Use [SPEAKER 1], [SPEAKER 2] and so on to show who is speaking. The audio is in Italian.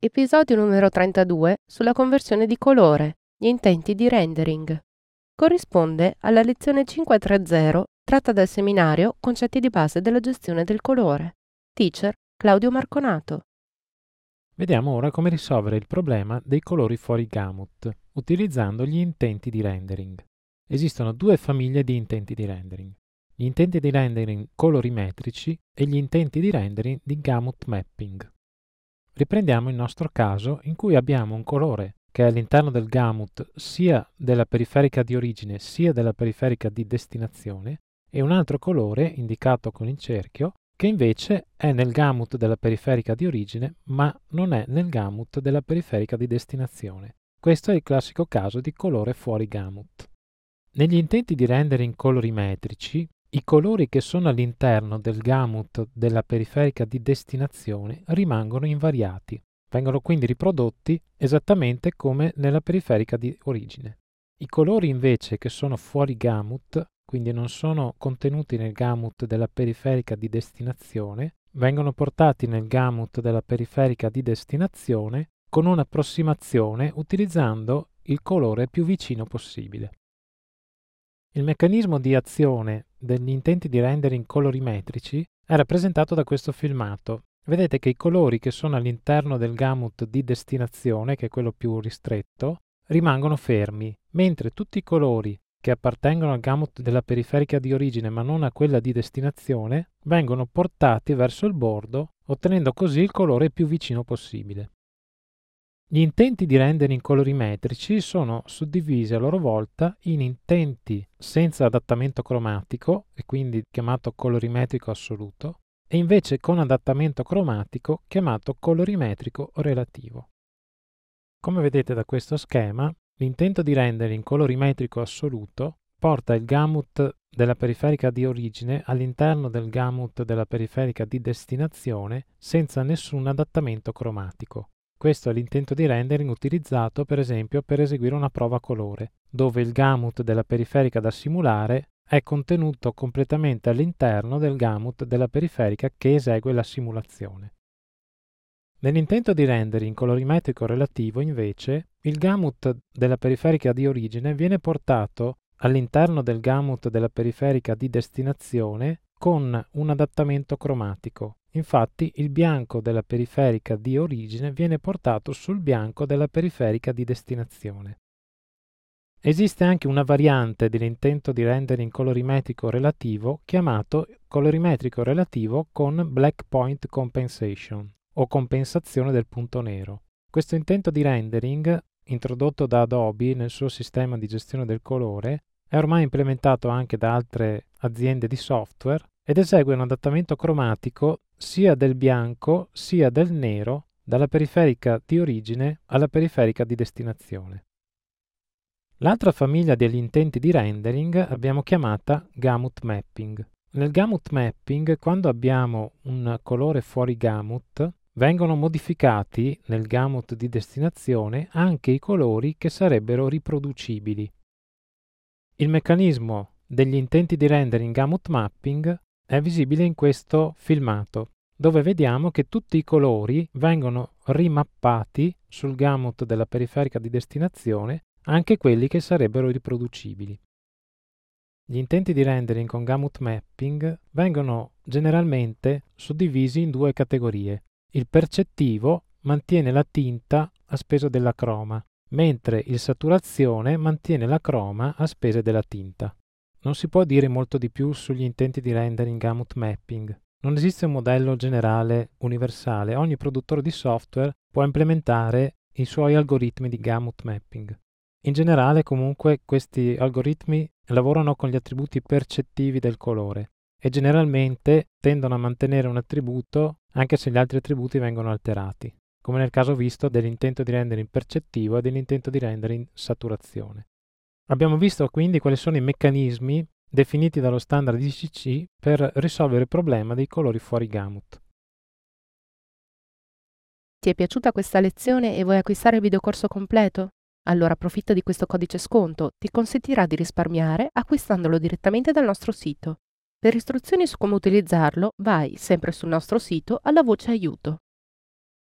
[SPEAKER 1] Episodio numero 32 sulla conversione di colore, gli intenti di rendering. Corrisponde alla lezione 530 tratta dal seminario Concetti di base della gestione del colore. Teacher Claudio Marconato.
[SPEAKER 2] Vediamo ora come risolvere il problema dei colori fuori gamut utilizzando gli intenti di rendering. Esistono due famiglie di intenti di rendering. Gli intenti di rendering colorimetrici e gli intenti di rendering di gamut mapping. Riprendiamo il nostro caso in cui abbiamo un colore che è all'interno del gamut sia della periferica di origine sia della periferica di destinazione e un altro colore indicato con il cerchio che invece è nel gamut della periferica di origine ma non è nel gamut della periferica di destinazione. Questo è il classico caso di colore fuori gamut. Negli intenti di rendering colorimetrici i colori che sono all'interno del gamut della periferica di destinazione rimangono invariati, vengono quindi riprodotti esattamente come nella periferica di origine. I colori invece che sono fuori gamut, quindi non sono contenuti nel gamut della periferica di destinazione, vengono portati nel gamut della periferica di destinazione con un'approssimazione utilizzando il colore più vicino possibile. Il meccanismo di azione degli intenti di rendering colorimetrici è rappresentato da questo filmato. Vedete che i colori che sono all'interno del gamut di destinazione, che è quello più ristretto, rimangono fermi, mentre tutti i colori che appartengono al gamut della periferica di origine ma non a quella di destinazione vengono portati verso il bordo, ottenendo così il colore più vicino possibile. Gli intenti di rendering colorimetrici sono suddivisi a loro volta in intenti senza adattamento cromatico, e quindi chiamato colorimetrico assoluto, e invece con adattamento cromatico chiamato colorimetrico relativo. Come vedete da questo schema, l'intento di rendering colorimetrico assoluto porta il gamut della periferica di origine all'interno del gamut della periferica di destinazione senza nessun adattamento cromatico. Questo è l'intento di rendering utilizzato per esempio per eseguire una prova colore, dove il gamut della periferica da simulare è contenuto completamente all'interno del gamut della periferica che esegue la simulazione. Nell'intento di rendering colorimetrico relativo, invece, il gamut della periferica di origine viene portato all'interno del gamut della periferica di destinazione con un adattamento cromatico, Infatti il bianco della periferica di origine viene portato sul bianco della periferica di destinazione. Esiste anche una variante dell'intento di rendering colorimetrico relativo chiamato colorimetrico relativo con black point compensation o compensazione del punto nero. Questo intento di rendering, introdotto da Adobe nel suo sistema di gestione del colore, è ormai implementato anche da altre aziende di software ed esegue un adattamento cromatico sia del bianco sia del nero dalla periferica di origine alla periferica di destinazione. L'altra famiglia degli intenti di rendering abbiamo chiamata gamut mapping. Nel gamut mapping, quando abbiamo un colore fuori gamut, vengono modificati nel gamut di destinazione anche i colori che sarebbero riproducibili. Il meccanismo degli intenti di rendering gamut mapping è visibile in questo filmato, dove vediamo che tutti i colori vengono rimappati sul gamut della periferica di destinazione, anche quelli che sarebbero riproducibili. Gli intenti di rendering con gamut mapping vengono generalmente suddivisi in due categorie. Il percettivo mantiene la tinta a spese della croma, mentre il saturazione mantiene la croma a spese della tinta. Non si può dire molto di più sugli intenti di rendering gamut mapping. Non esiste un modello generale universale, ogni produttore di software può implementare i suoi algoritmi di gamut mapping. In generale comunque questi algoritmi lavorano con gli attributi percettivi del colore e generalmente tendono a mantenere un attributo anche se gli altri attributi vengono alterati, come nel caso visto dell'intento di rendering percettivo e dell'intento di rendering saturazione. Abbiamo visto quindi quali sono i meccanismi definiti dallo standard ICC per risolvere il problema dei colori fuori gamut.
[SPEAKER 1] Ti è piaciuta questa lezione e vuoi acquistare il videocorso completo? Allora approfitta di questo codice sconto, ti consentirà di risparmiare acquistandolo direttamente dal nostro sito. Per istruzioni su come utilizzarlo, vai sempre sul nostro sito alla voce aiuto.